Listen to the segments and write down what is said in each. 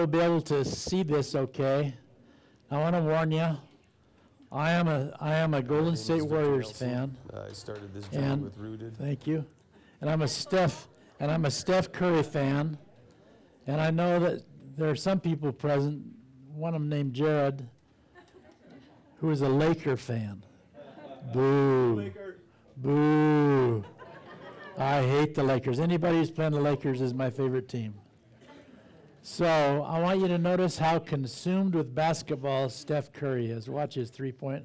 You'll be able to see this okay. I want to warn you, I am a, I am a Golden My name is State Warriors fan. Uh, I started this job And- with Rooted. Thank you. And I'm a Steph, and I'm a Steph Curry fan. And I know that there are some people present, one of them named Jared, who is a Laker fan. Boo. Boo. I hate the Lakers. Anybody who's playing the Lakers is my favorite team. So I want you to notice how consumed with basketball Steph Curry is. Watch his three point.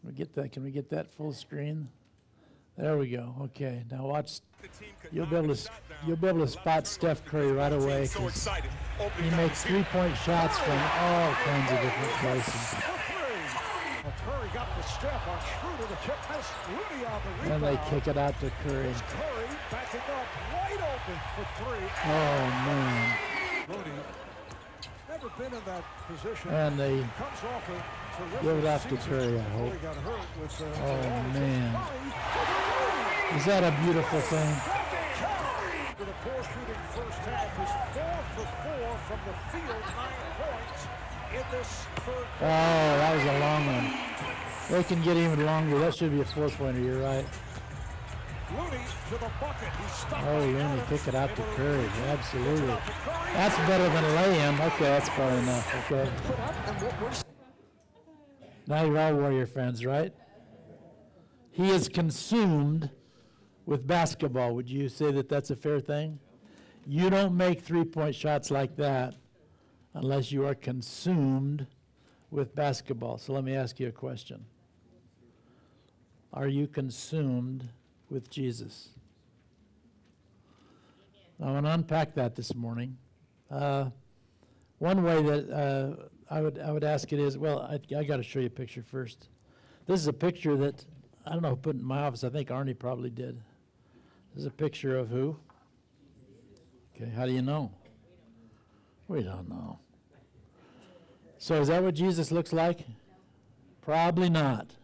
Can we get that? Can we get that full screen? There we go. Okay. Now watch. You'll be able to you'll be able to spot Steph Curry right away. 'cause He makes three point shots from all kinds of different places. Well, Curry got the step on Schroeder. The kick missed. Rudy on the Then rebound. they kick it out to Curry. Curry backing up, wide open for three. Oh man. Rudy never been in that position. And they Comes off a terrific Give it up to season Curry, I hope. he got hurt with, uh, Oh, man. Is that a beautiful thing? With a poor shooting first half, is four for four from the field, nine points in this third Oh, that was a long one. They can get even longer. That should be a four pointer. You're right. Looney to the bucket. He stopped Oh, Looney, kick it out to Curry. Absolutely. That's better than a lay-in. Okay, that's far enough. Okay. Put up, and what we're Now you're all Warrior fans, right? He is consumed with basketball. Would you say that that's a fair thing? You don't make three-point shots like that unless you are consumed with basketball. So let me ask you a question. Are you consumed with Jesus? I want to unpack that this morning. Uh, one way that uh, I would I would ask it is well I, I got to show you a picture first. This is a picture that I don't know who put in my office. I think Arnie probably did. This is a picture of who? Okay, how do you know? We don't know. So is that what Jesus looks like? Probably not.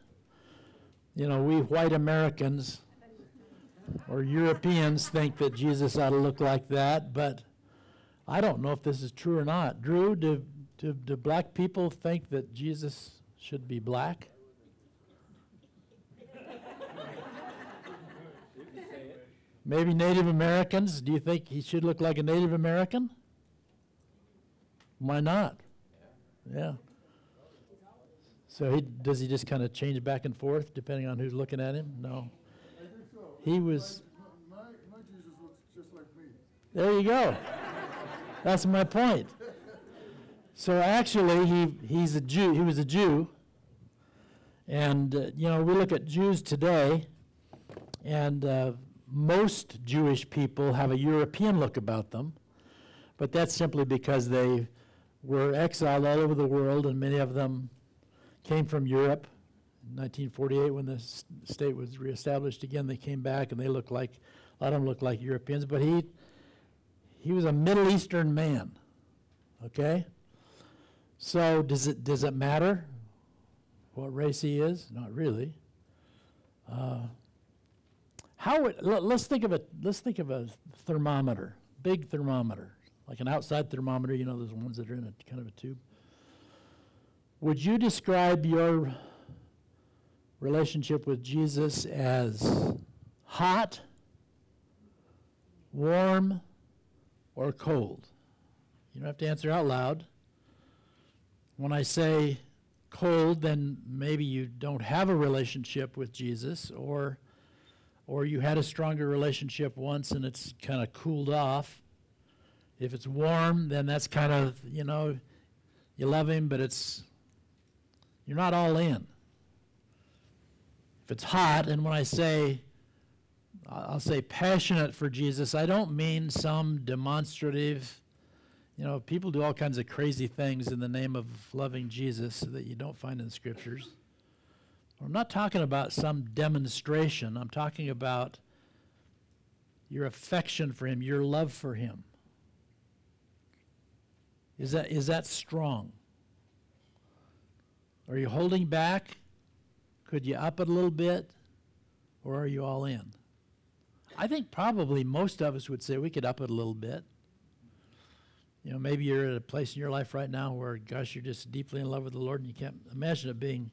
You know, we white Americans or Europeans think that Jesus ought to look like that, but I don't know if this is true or not. Drew, do, do, do black people think that Jesus should be black? Maybe Native Americans. Do you think he should look like a Native American? Why not? Yeah. So he does he just kind of change back and forth depending on who's looking at him? No. He was. My, my Jesus looks just like me. There you go. That's my point. So actually, he he's a Jew. He was a Jew. And uh, you know, we look at Jews today, and uh, most Jewish people have a European look about them, but that's simply because they were exiled all over the world, and many of them came from Europe. In 1948, when the s- state was reestablished again, they came back, and they looked like a lot of them looked like Europeans. But he he was a Middle Eastern man. Okay? So does it does it matter what race he is? Not really. Uh, how would, let, us think of a let's think of a thermometer, big thermometer, like an outside thermometer. You know those ones that are in a kind of a tube. Would you describe your relationship with Jesus as hot, warm, or cold? You don't have to answer out loud. When I say cold, then maybe you don't have a relationship with Jesus, or, or you had a stronger relationship once and it's kind of cooled off. If it's warm, then that's kind of, you know, you love him, but it's, you're not all in. If it's hot, and when I say, I'll say passionate for Jesus, I don't mean some demonstrative, you know, people do all kinds of crazy things in the name of loving Jesus that you don't find in the scriptures. I'm not talking about some demonstration. I'm talking about your affection for him, your love for him. Is that is that strong? Are you holding back? Could you up it a little bit? Or are you all in? I think probably most of us would say we could up it a little bit. You know, maybe you're at a place in your life right now where, gosh, you're just deeply in love with the Lord and you can't imagine it being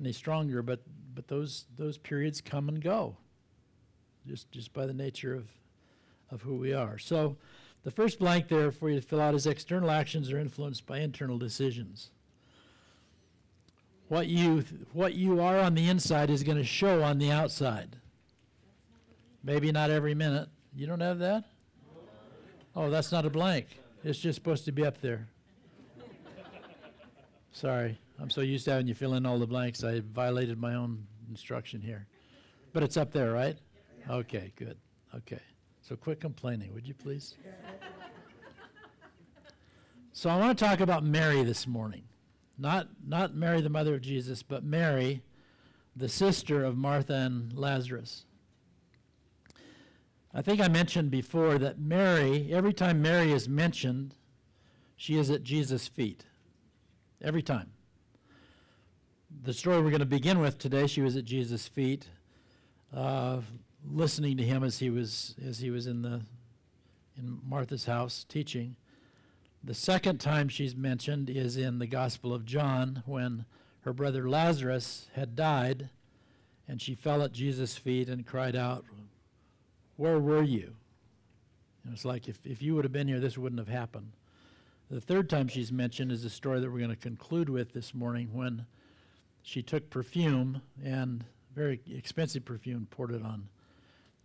any stronger. But but those those periods come and go, just just by the nature of of who we are. So, the first blank there for you to fill out is external actions are influenced by internal decisions. What you what you are on the inside is going to show on the outside. Maybe not every minute. You don't have that? Oh, that's not a blank. It's just supposed to be up there. Sorry. I'm so used to having you fill in all the blanks, I violated my own instruction here. But it's up there, right? Okay, good. Okay. So quit complaining, would you please? so I want to talk about Mary this morning. Not, not Mary, the mother of Jesus, but Mary, the sister of Martha and Lazarus. I think I mentioned before that Mary, every time Mary is mentioned, she is at Jesus' feet. Every time the story we're going to begin with today, she was at Jesus' feet, uh, listening to him as he was as he was in the in Martha's house teaching. The second time she's mentioned is in the Gospel of John when her brother Lazarus had died, and she fell at Jesus' feet and cried out, "Where were you?" And it's like if if you would have been here, this wouldn't have happened. The third time she's mentioned is the story that we're going to conclude with this morning when she took perfume and very expensive perfume, poured it on,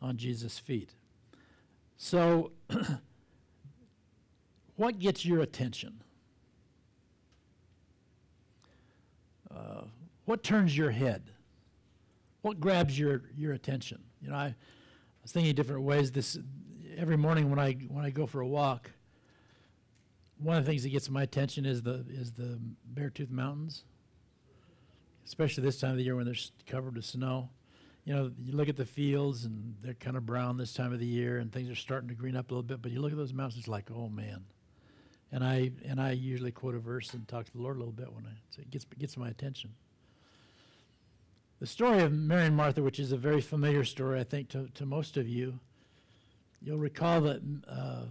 on Jesus' feet. So, what gets your attention? Uh, what turns your head? What grabs your, your attention? You know, I, I was thinking different ways. This every morning when I when I go for a walk, one of the things that gets my attention is the is the Beartooth Mountains especially this time of the year when they're covered with snow. You know, you look at the fields and they're kind of brown this time of the year, and things are starting to green up a little bit. But you look at those mountains, it's like, oh man. And I and I usually quote a verse and talk to the Lord a little bit when I so it gets gets my attention. The story of Mary and Martha, which is a very familiar story, I think, to, to most of you, you'll recall that uh,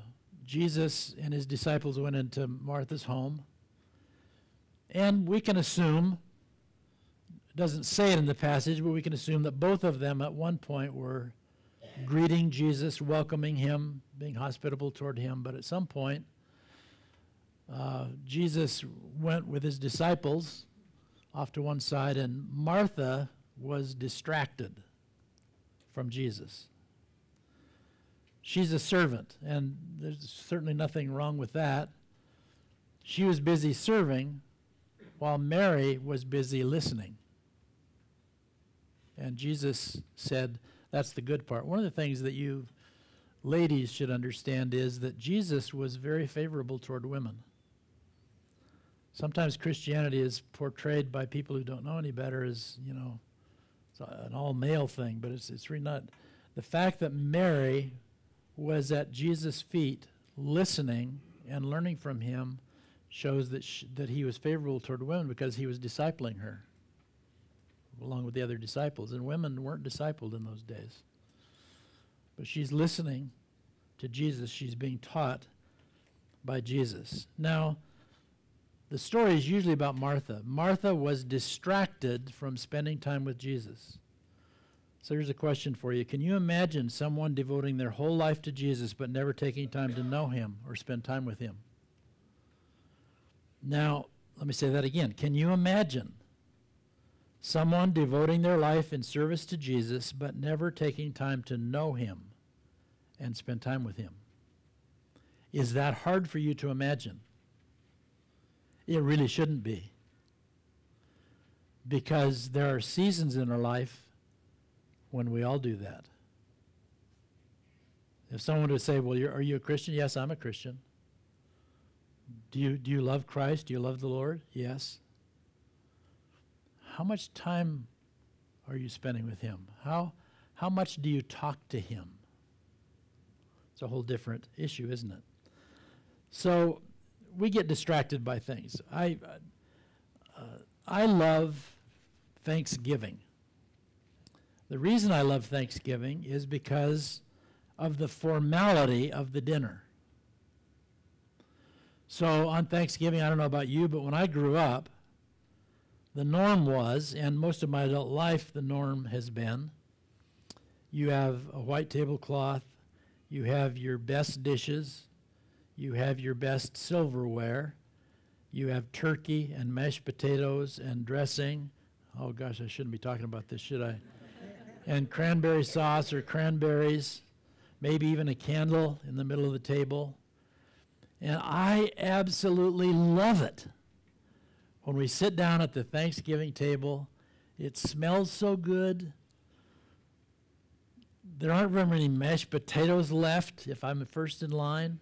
Jesus and his disciples went into Martha's home. And we can assume it doesn't say it in the passage, but we can assume that both of them at one point were greeting Jesus, welcoming him, being hospitable toward him. But at some point, uh, Jesus went with his disciples off to one side, and Martha was distracted from Jesus. She's a servant, and there's certainly nothing wrong with that. She was busy serving while Mary was busy listening. And Jesus said, that's the good part. One of the things that you ladies should understand is that Jesus was very favorable toward women. Sometimes Christianity is portrayed by people who don't know any better as, you know, an all male thing, but it's, it's really not. The fact that Mary was at Jesus' feet listening and learning from him shows that, that he was favorable toward women because he was discipling her along with the other disciples. And women weren't discipled in those days. But she's listening to Jesus, she's being taught by Jesus. Now, the story is usually about Martha. Martha was distracted from spending time with Jesus. So here's a question for you Can you imagine someone devoting their whole life to Jesus but never taking time to know him or spend time with him? Now, let me say that again. Can you imagine Someone devoting their life in service to Jesus, but never taking time to know him and spend time with him. Is that hard for you to imagine? It really shouldn't be. Because there are seasons in our life when we all do that. If someone would say, Well, are you a Christian? Yes, I'm a Christian. Do you, do you love Christ? Do you love the Lord? Yes how much time are you spending with him? How, how much do you talk to him? It's a whole different issue, isn't it? So we get distracted by things. I, uh, I love Thanksgiving. The reason I love Thanksgiving is because of the formality of the dinner. So on Thanksgiving, I don't know about you, but when I grew up, the norm was, and most of my adult life, the norm has been, you have a white tablecloth, you have your best dishes, you have your best silverware, you have turkey and mashed potatoes and dressing. Oh gosh, I shouldn't be talking about this, should I? and cranberry sauce or cranberries, maybe even a candle in the middle of the table. And I absolutely love it. When we sit down at the Thanksgiving table, it smells so good. There aren't very many mashed potatoes left if I'm first in line.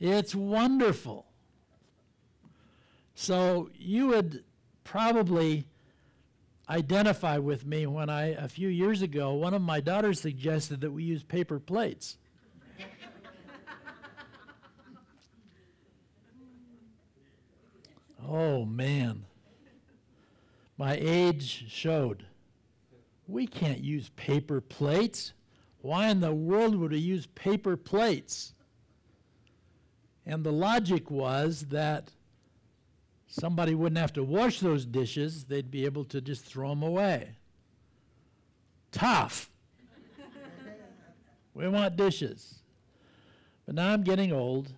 It's wonderful. So you would probably identify with me when I, a few years ago, one of my daughters suggested that we use paper plates. oh, man. My age showed. We can't use paper plates. Why in the world would we use paper plates? And the logic was that somebody wouldn't have to wash those dishes, they'd be able to just throw them away. Tough. we want dishes. But now I'm getting old,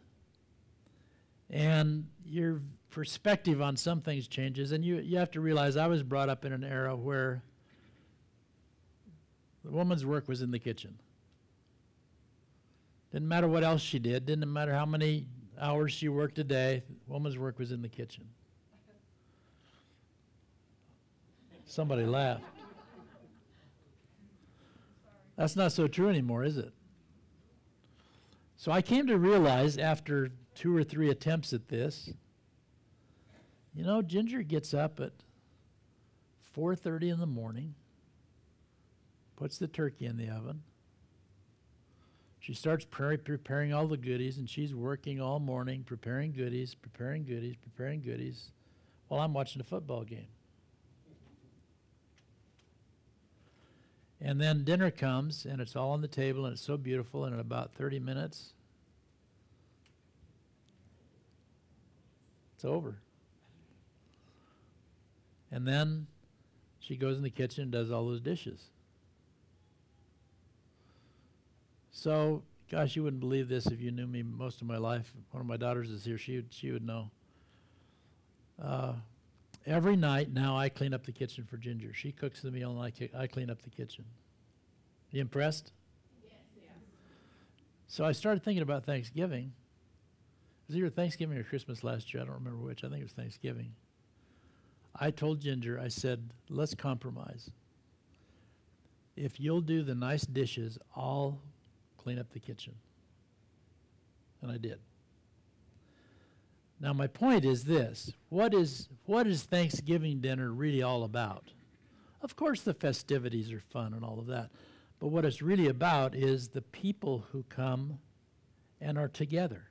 and your perspective on some things changes, and you, you have to realize I was brought up in an era where the woman's work was in the kitchen. Didn't matter what else she did, didn't matter how many hours she worked a day, woman's work was in the kitchen. Somebody laughed. That's not so true anymore, is it? So I came to realize after two or three attempts at this, you know, Ginger gets up at 4:30 in the morning, puts the turkey in the oven. She starts pre- preparing all the goodies, and she's working all morning, preparing goodies, preparing goodies, preparing goodies, while I'm watching a football game. And then dinner comes, and it's all on the table, and it's so beautiful, and in about 30 minutes, it's over. And then she goes in the kitchen and does all those dishes. So, gosh, you wouldn't believe this if you knew me most of my life. One of my daughters is here. She would, she would know. Uh, Every night now I clean up the kitchen for Ginger. She cooks the meal and I, ki- I clean up the kitchen. You impressed? Yes, yes. So I started thinking about Thanksgiving. It was Thanksgiving or Christmas last year. I don't remember which. I think it was Thanksgiving. I told Ginger, I said, let's compromise. If you'll do the nice dishes, I'll clean up the kitchen. And I did. Now, my point is this what is, what is Thanksgiving dinner really all about? Of course, the festivities are fun and all of that. But what it's really about is the people who come and are together,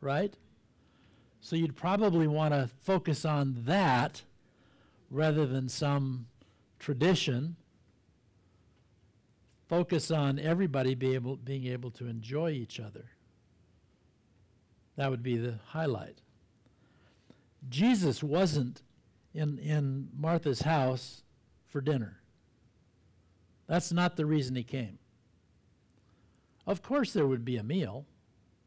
right? So you'd probably want to focus on that rather than some tradition. Focus on everybody be able, being able to enjoy each other. That would be the highlight. Jesus wasn't in, in Martha's house for dinner. That's not the reason he came. Of course, there would be a meal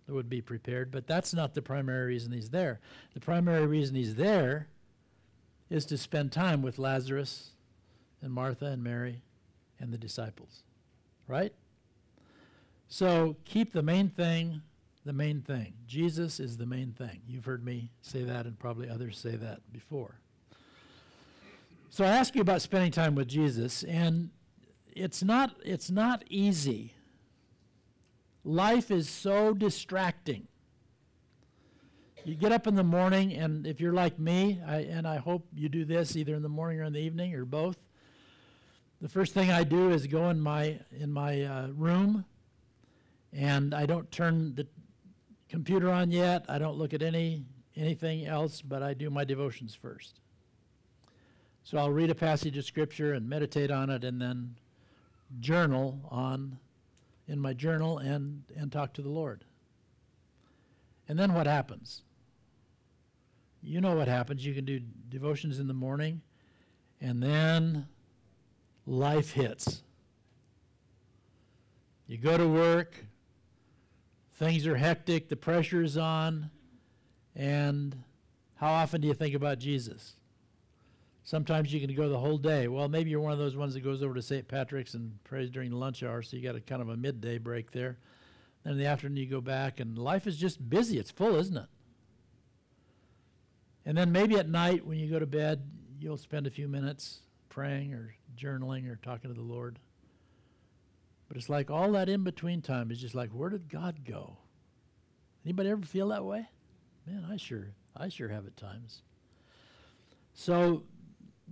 that would be prepared, but that's not the primary reason he's there. The primary reason he's there is to spend time with Lazarus and Martha and Mary and the disciples. Right? So keep the main thing the main thing. Jesus is the main thing. You've heard me say that, and probably others say that before. So I ask you about spending time with Jesus, and it's not, it's not easy. Life is so distracting. You get up in the morning, and if you're like me, I, and I hope you do this either in the morning or in the evening or both, the first thing I do is go in my in my uh, room, and I don't turn the computer on yet. I don't look at any anything else, but I do my devotions first. So I'll read a passage of scripture and meditate on it, and then journal on in my journal and and talk to the Lord. And then what happens? You know what happens. You can do devotions in the morning, and then life hits. You go to work, things are hectic, the pressure is on, and how often do you think about Jesus? Sometimes you can go the whole day. Well, maybe you're one of those ones that goes over to St. Patrick's and prays during lunch hour, so you got a kind of a midday break there. Then in the afternoon you go back, and life is just busy. It's full, isn't it? And then maybe at night when you go to bed, you'll spend a few minutes praying or journaling or talking to the Lord. But it's like all that in between time is just like, where did God go? Anybody ever feel that way? Man, I sure, I sure have at times. So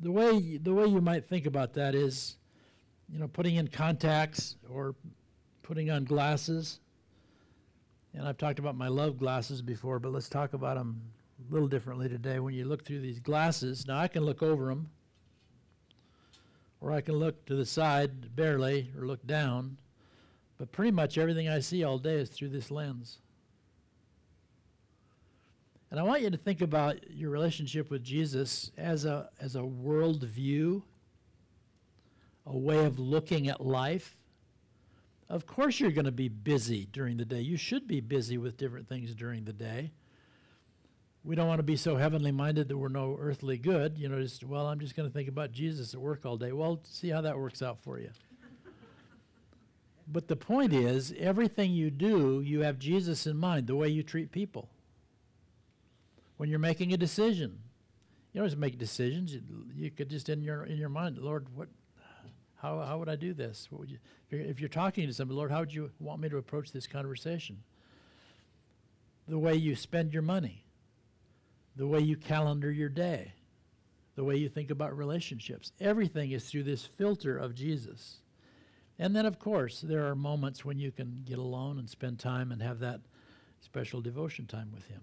the way the way you might think about that is, you know, putting in contacts or putting on glasses. And I've talked about my love glasses before, but let's talk about them a little differently today. When you look through these glasses, now I can look over them, or I can look to the side barely, or look down, but pretty much everything I see all day is through this lens. And I want you to think about your relationship with Jesus as a, as a worldview, a way of looking at life. Of course, you're going to be busy during the day. You should be busy with different things during the day. We don't want to be so heavenly minded that we're no earthly good. You know, just, well, I'm just going to think about Jesus at work all day. Well, see how that works out for you. but the point is, everything you do, you have Jesus in mind, the way you treat people when you're making a decision. You just make decisions. You, you, could just in your in your mind, Lord, what, how how would I do this? What would you? If you're, if you're talking to somebody, Lord, how would you want me to approach this conversation? The way you spend your money, the way you calendar your day, the way you think about relationships. Everything is through this filter of Jesus. And then, of course, there are moments when you can get alone and spend time and have that special devotion time with Him.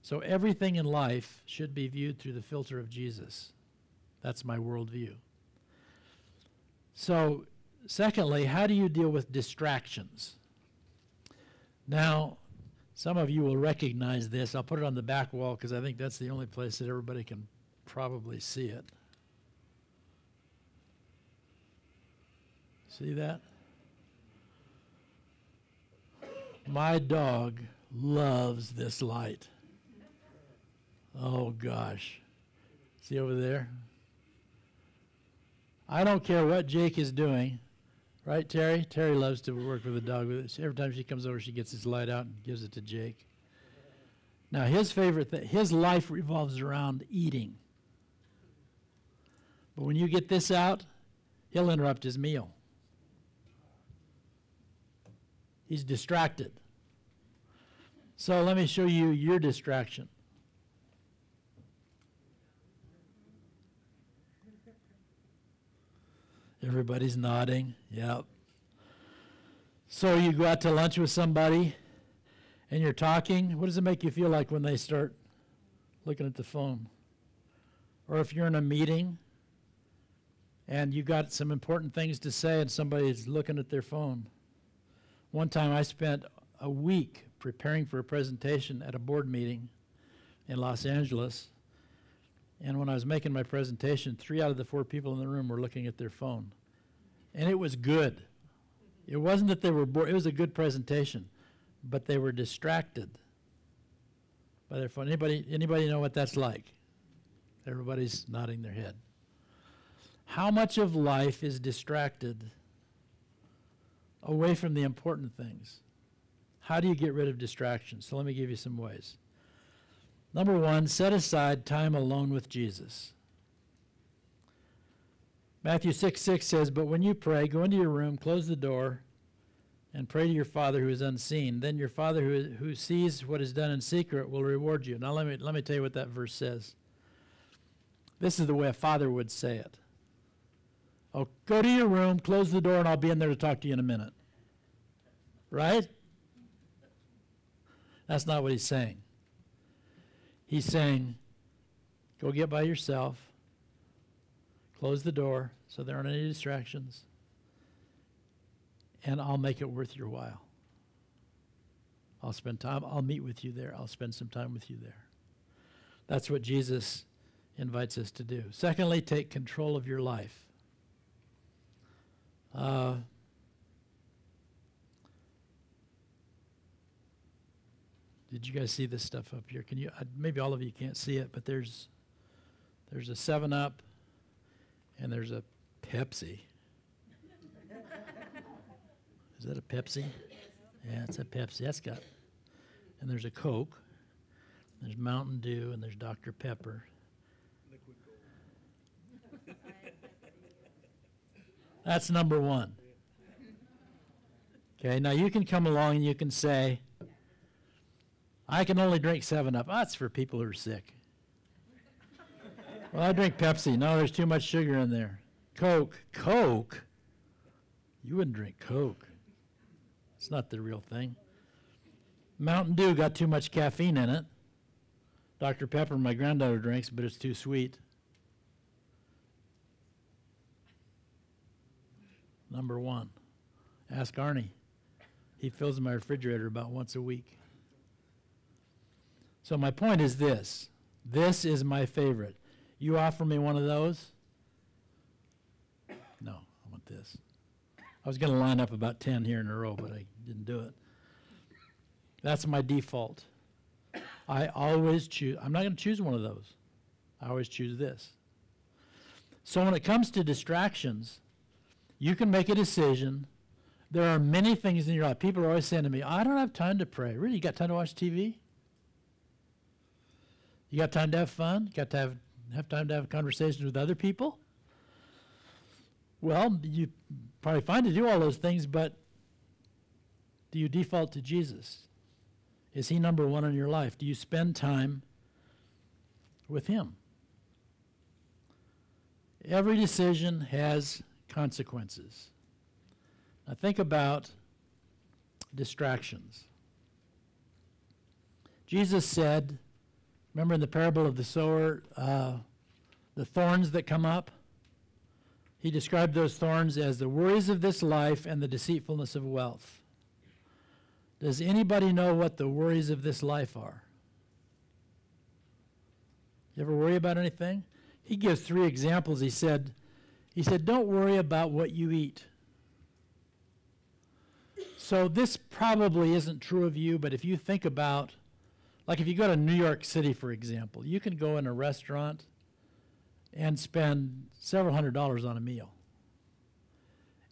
So everything in life should be viewed through the filter of Jesus. That's my worldview. So, secondly, how do you deal with distractions? Now, some of you will recognize this. I'll put it on the back wall because I think that's the only place that everybody can probably see it. See that? My dog loves this light. Oh gosh. See over there? I don't care what Jake is doing. Right, Terry? Terry loves to work with the dog. Every time she comes over, she gets his light out and gives it to Jake. Now, his favorite thing, his life revolves around eating. But when you get this out, he'll interrupt his meal. He's distracted. So let me show you your distraction. Everybody's nodding. Yep. So you go out to lunch with somebody and you're talking. What does it make you feel like when they start looking at the phone? Or if you're in a meeting and you got some important things to say and somebody's looking at their phone. One time I spent a week preparing for a presentation at a board meeting in Los Angeles and when I was making my presentation, three out of the four people in the room were looking at their phone. And it was good. It wasn't that they were bored, it was a good presentation, but they were distracted by their phone. Anybody, anybody know what that's like? Everybody's nodding their head. How much of life is distracted away from the important things? How do you get rid of distractions? So let me give you some ways. Number one, set aside time alone with Jesus. Matthew 6 6 says, But when you pray, go into your room, close the door, and pray to your Father who is unseen. Then your Father who, who sees what is done in secret will reward you. Now, let me, let me tell you what that verse says. This is the way a father would say it. Oh, go to your room, close the door, and I'll be in there to talk to you in a minute. Right? That's not what he's saying. He's saying, go get by yourself, close the door so there aren't any distractions, and I'll make it worth your while. I'll spend time, I'll meet with you there, I'll spend some time with you there. That's what Jesus invites us to do. Secondly, take control of your life. Uh, did you guys see this stuff up here? Can you? Maybe all of you can't see it, but there's there's a Seven Up, and there's a Pepsi. Is that a Pepsi? Yeah, it's a Pepsi. That's got. And there's a Coke. There's Mountain Dew, and there's Dr. Pepper. That's number one. Okay, now you can come along and you can say, I can only drink 7 Up. That's for people who are sick. well, I drink Pepsi. No, there's too much sugar in there. Coke. Coke? You wouldn't drink Coke. It's not the real thing. Mountain Dew got too much caffeine in it. Dr. Pepper, my granddaughter drinks, but it's too sweet. Number one. Ask Arnie. He fills my refrigerator about once a week. So my point is this. This is my favorite. You offer me one of those? No, I want this. I was going to line up about 10 here in a row, but I didn't do it. That's my default. I always choose, I'm not going to choose one of those. I always choose this. So when it comes to distractions, you can make a decision. There are many things in your life. People are always saying to me, oh, I don't have time to pray. Really? You got time to watch TV? You got time to have fun? You got to have, have time to have conversations with other people? Well, you probably fine to do all those things, but do you default to Jesus? Is he number one in your life? Do you spend time with him? Every decision has consequences. Now think about distractions. Jesus said, remember in the parable of the sower, uh, the thorns that come up? He described those thorns as the worries of this life and the deceitfulness of wealth. Does anybody know what the worries of this life are? You ever worry about anything? He gives three examples. He said, he said, Don't worry about what you eat. So this probably isn't true of you, but if you think about, like if you go to New York City, for example, you can go in a restaurant and spend several hundred dollars on a meal.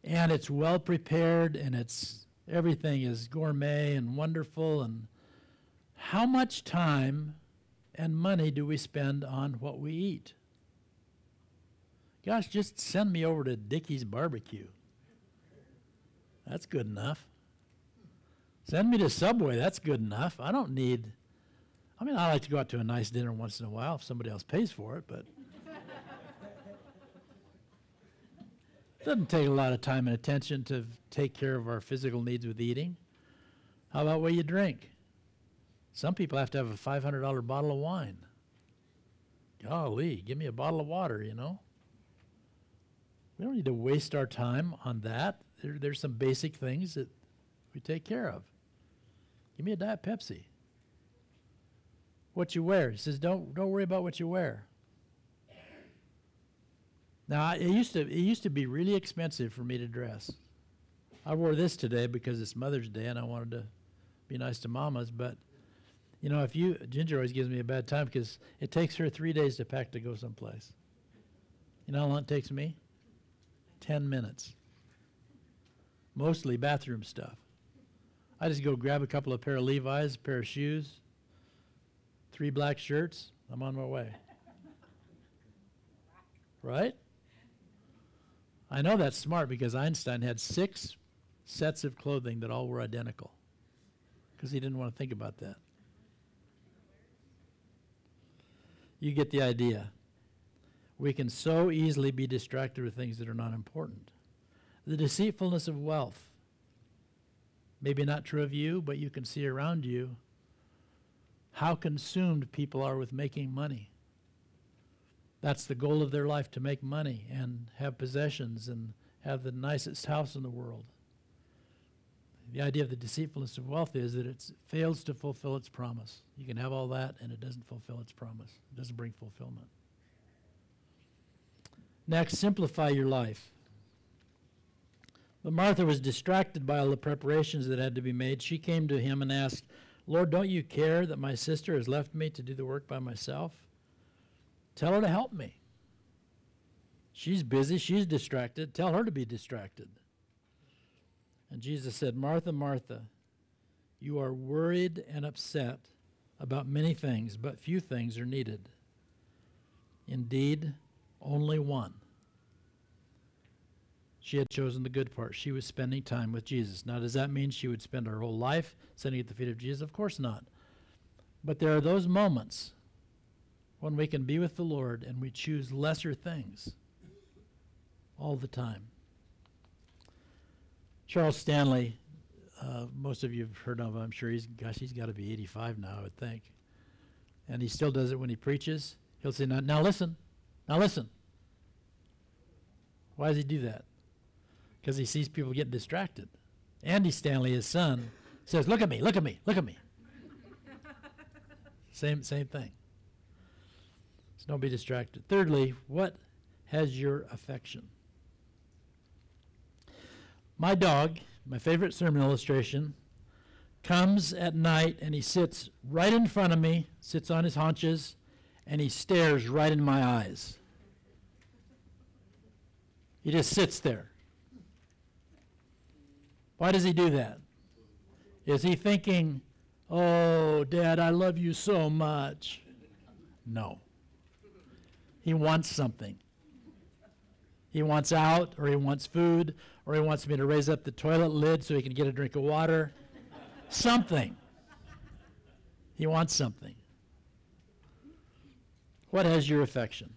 And it's well prepared and it's everything is gourmet and wonderful and how much time and money do we spend on what we eat? Gosh, just send me over to Dickey's Barbecue. That's good enough. Send me to Subway. That's good enough. I don't need. I mean, I like to go out to a nice dinner once in a while if somebody else pays for it, but it Doesn't take a lot of time and attention to take care of our physical needs with eating. How about what you drink? Some people have to have a $500 bottle of wine. Golly, give me a bottle of water, you know? We don't need to waste our time on that. There, there's some basic things that we take care of. Give me a Diet Pepsi. What you wear. He says, don't, don't worry about what you wear. Now it used to it used to be really expensive for me to dress. I wore this today because it's Mother's Day and I wanted to be nice to mamas, but you know, if you Ginger always gives me a bad time because it takes her three days to pack to go someplace. You know how long it takes me? Ten minutes. Mostly bathroom stuff. I just go grab a couple of pair of Levi's, a pair of shoes, three black shirts. I'm on my way. Right? I know that's smart because Einstein had six sets of clothing that all were identical because he didn't want to think about that. You get the idea. We can so easily be distracted with things that are not important. The deceitfulness of wealth. Maybe not true of you, but you can see around you how consumed people are with making money. That's the goal of their life to make money and have possessions and have the nicest house in the world. The idea of the deceitfulness of wealth is that it fails to fulfill its promise. You can have all that and it doesn't fulfill its promise, it doesn't bring fulfillment. Next, simplify your life. But Martha was distracted by all the preparations that had to be made. She came to him and asked, Lord, don't you care that my sister has left me to do the work by myself? Tell her to help me. She's busy, she's distracted. Tell her to be distracted. And Jesus said, Martha, Martha, you are worried and upset about many things, but few things are needed. Indeed, only one. She had chosen the good part. She was spending time with Jesus. Now, does that mean she would spend her whole life sitting at the feet of Jesus? Of course not. But there are those moments when we can be with the Lord and we choose lesser things all the time. Charles Stanley, uh, most of you have heard of him, I'm sure. He's, gosh, he's got to be 85 now, I would think. And he still does it when he preaches. He'll say, now, now listen, now listen. Why does he do that? Because he sees people get distracted. Andy Stanley, his son, says, Look at me, look at me, look at me. same, same thing. So don't be distracted. Thirdly, what has your affection? My dog, my favorite sermon illustration, comes at night and he sits right in front of me, sits on his haunches, and he stares right in my eyes. He just sits there. Why does he do that? Is he thinking, Oh, Dad, I love you so much? No. He wants something. He wants out, or he wants food, or he wants me to raise up the toilet lid so he can get a drink of water. something. He wants something. What has your affection?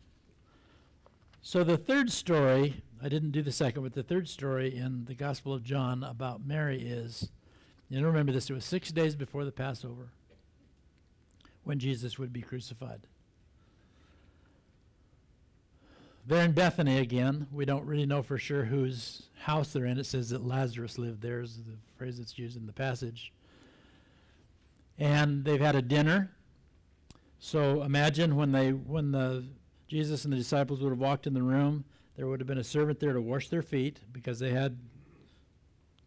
So the third story, I didn't do the second, but the third story in the Gospel of John about Mary is, you remember this, it was six days before the Passover when Jesus would be crucified. They're in Bethany again. We don't really know for sure whose house they're in. It says that Lazarus lived there, is the phrase that's used in the passage. And they've had a dinner. So imagine when they when the Jesus and the disciples would have walked in the room, there would have been a servant there to wash their feet because they had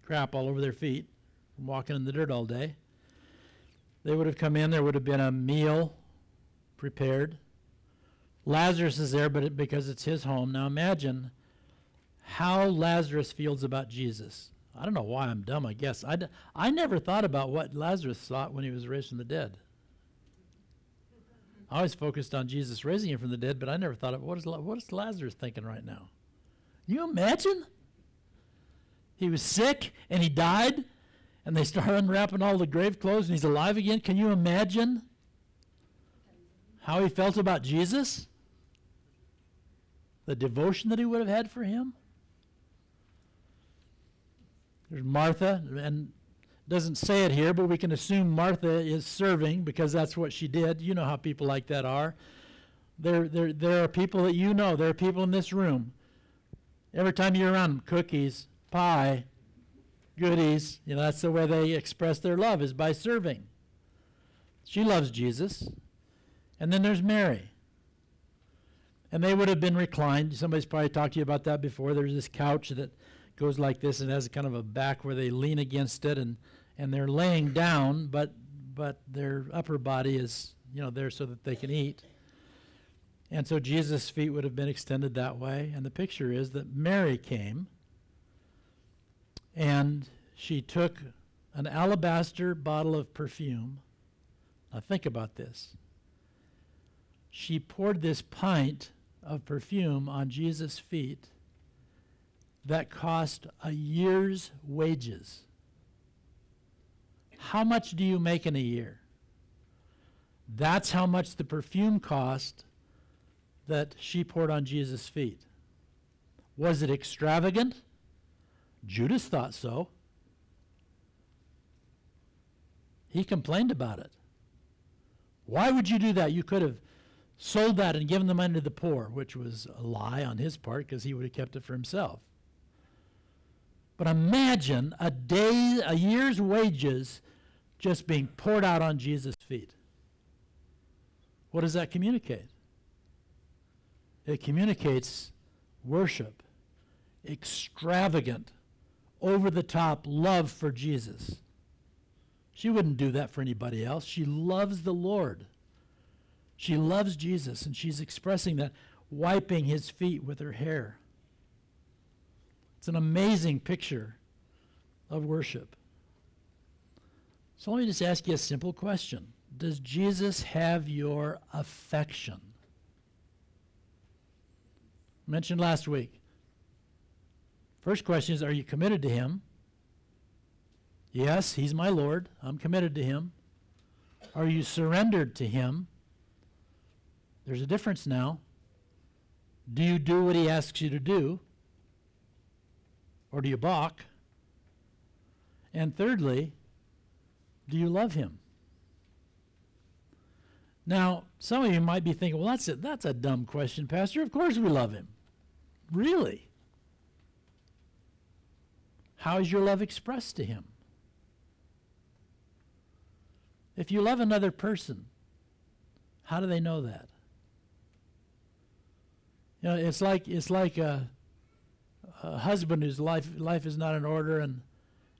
crap all over their feet from walking in the dirt all day. They would have come in, there would have been a meal prepared. Lazarus is there, but it, because it's his home. Now imagine how Lazarus feels about Jesus. I don't know why I'm dumb, I guess. I, d- I never thought about what Lazarus thought when he was raised from the dead. I always focused on Jesus raising him from the dead, but I never thought of what is, what is Lazarus thinking right now? you imagine? He was sick and he died, and they start unwrapping all the grave clothes and he's alive again. Can you imagine how he felt about Jesus? The devotion that he would have had for him? There's Martha, and doesn't say it here, but we can assume Martha is serving because that's what she did. You know how people like that are. There, there, there are people that you know. There are people in this room. Every time you're around them, cookies, pie, goodies. You know that's the way they express their love is by serving. She loves Jesus, and then there's Mary. And they would have been reclined. Somebody's probably talked to you about that before. There's this couch that goes like this and has kind of a back where they lean against it and and they're laying down but but their upper body is you know there so that they can eat. And so jesus' feet would have been extended that way. And the picture is that mary came and she took an alabaster bottle of perfume. Now think about this. She poured this pint of perfume on jesus' feet that cost a year's wages. How much do you make in a year? That's how much the perfume cost that she poured on Jesus' feet. Was it extravagant? Judas thought so. He complained about it. Why would you do that? You could have sold that and given the money to the poor, which was a lie on his part because he would have kept it for himself. But imagine a day, a year's wages just being poured out on Jesus' feet. What does that communicate? It communicates worship, extravagant, over the top love for Jesus. She wouldn't do that for anybody else. She loves the Lord. She loves Jesus, and she's expressing that, wiping his feet with her hair. It's an amazing picture of worship. So let me just ask you a simple question Does Jesus have your affection? mentioned last week. First question is Are you committed to Him? Yes, He's my Lord. I'm committed to Him. Are you surrendered to Him? There's a difference now. Do you do what He asks you to do? Or do you balk? And thirdly, do you love Him? Now, some of you might be thinking, well, that's a, that's a dumb question, Pastor. Of course we love Him. Really? How is your love expressed to Him? If you love another person, how do they know that? You know, it's like it's like a, a husband whose life life is not in order, and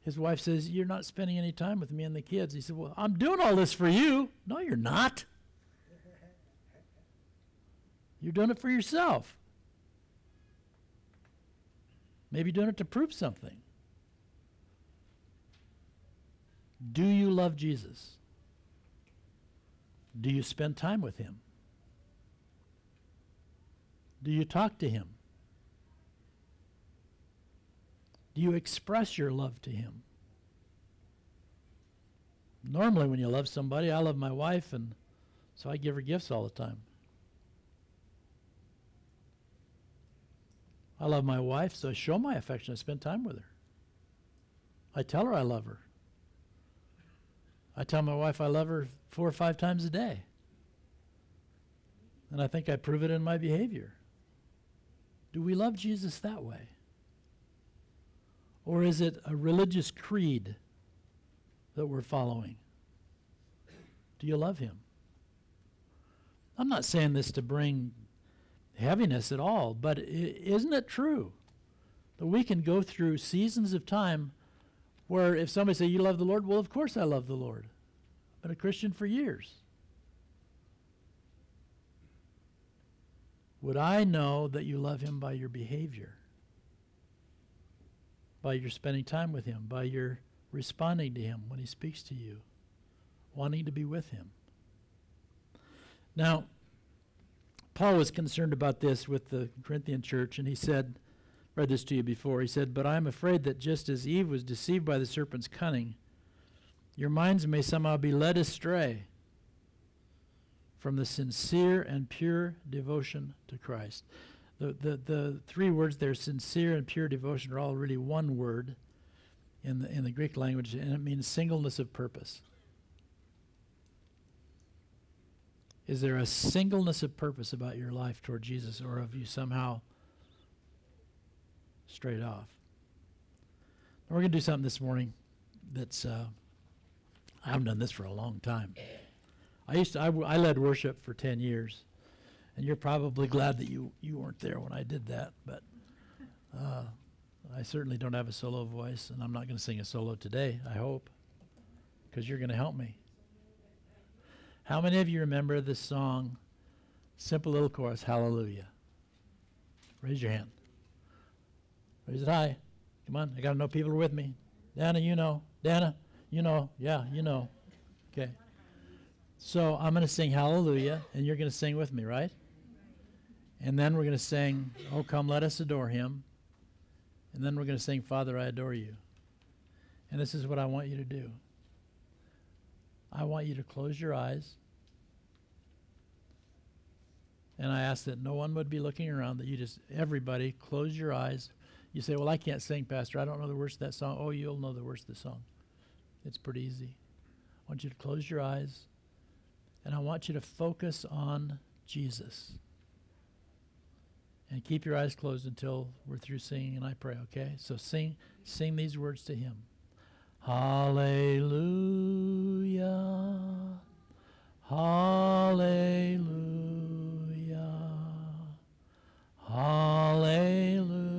his wife says, "You're not spending any time with me and the kids." He said, "Well, I'm doing all this for you." No, you're not. You're doing it for yourself. Maybe doing it to prove something. Do you love Jesus? Do you spend time with him? Do you talk to him? Do you express your love to him? Normally, when you love somebody, I love my wife, and so I give her gifts all the time. I love my wife, so I show my affection. I spend time with her. I tell her I love her. I tell my wife I love her four or five times a day. And I think I prove it in my behavior. Do we love Jesus that way? Or is it a religious creed that we're following? Do you love him? I'm not saying this to bring heaviness at all, but isn't it true that we can go through seasons of time where if somebody say you love the Lord, well, of course I love the Lord. I've been a Christian for years. Would I know that you love him by your behavior? By your spending time with him, by your responding to him when he speaks to you, wanting to be with him. Now, Paul was concerned about this with the Corinthian church, and he said, read this to you before. He said, But I am afraid that just as Eve was deceived by the serpent's cunning, your minds may somehow be led astray from the sincere and pure devotion to Christ. The, the, the three words there, sincere and pure devotion, are all really one word in the, in the Greek language, and it means singleness of purpose. Is there a singleness of purpose about your life toward Jesus, or have you somehow strayed off? we're going to do something this morning that's, uh, I haven't done this for a long time. I used to, I, w- I led worship for 10 years, and you're probably glad that you, you weren't there when I did that, but uh, I certainly don't have a solo voice, and I'm not going to sing a solo today, I hope, because you're going to help me. How many of you remember this song, simple little chorus, Hallelujah? Raise your hand. Raise it high. Come on, I got to know people are with me. Dana, you know. Dana, you know. Yeah, you know. Okay. So I'm going to sing Hallelujah, and you're going to sing with me, right? And then we're going to sing, Oh, come, let us adore him. And then we're going to sing, Father, I adore you. And this is what I want you to do I want you to close your eyes. And I ask that no one would be looking around, that you just, everybody, close your eyes. You say, Well, I can't sing, Pastor. I don't know the words to that song. Oh, you'll know the words to the song. It's pretty easy. I want you to close your eyes and I want you to focus on Jesus. And keep your eyes closed until we're through singing and I pray, okay? So sing sing these words to him. Hallelujah. Hallelujah. Hallelujah.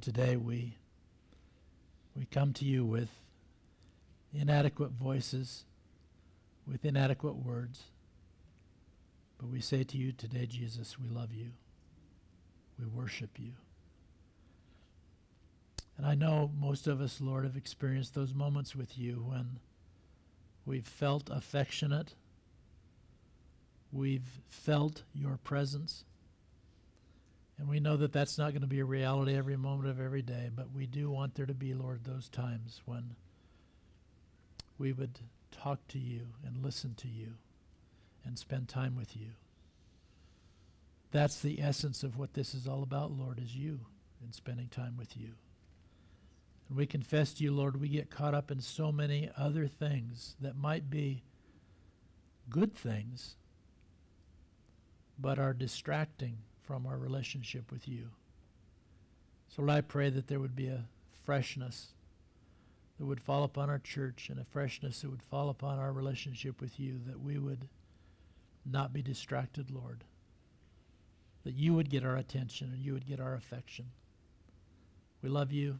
Today we we come to you with inadequate voices, with inadequate words. But we say to you today, Jesus, we love you. We worship you. And I know most of us, Lord, have experienced those moments with you when we've felt affectionate, we've felt your presence. And we know that that's not going to be a reality every moment of every day, but we do want there to be, Lord, those times when we would talk to you and listen to you and spend time with you. That's the essence of what this is all about, Lord, is you and spending time with you. And we confess to you, Lord, we get caught up in so many other things that might be good things, but are distracting from our relationship with you. So, Lord, I pray that there would be a freshness that would fall upon our church and a freshness that would fall upon our relationship with you, that we would not be distracted, Lord. That you would get our attention and you would get our affection. We love you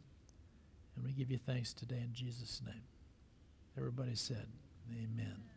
and we give you thanks today in Jesus' name. Everybody said, Amen.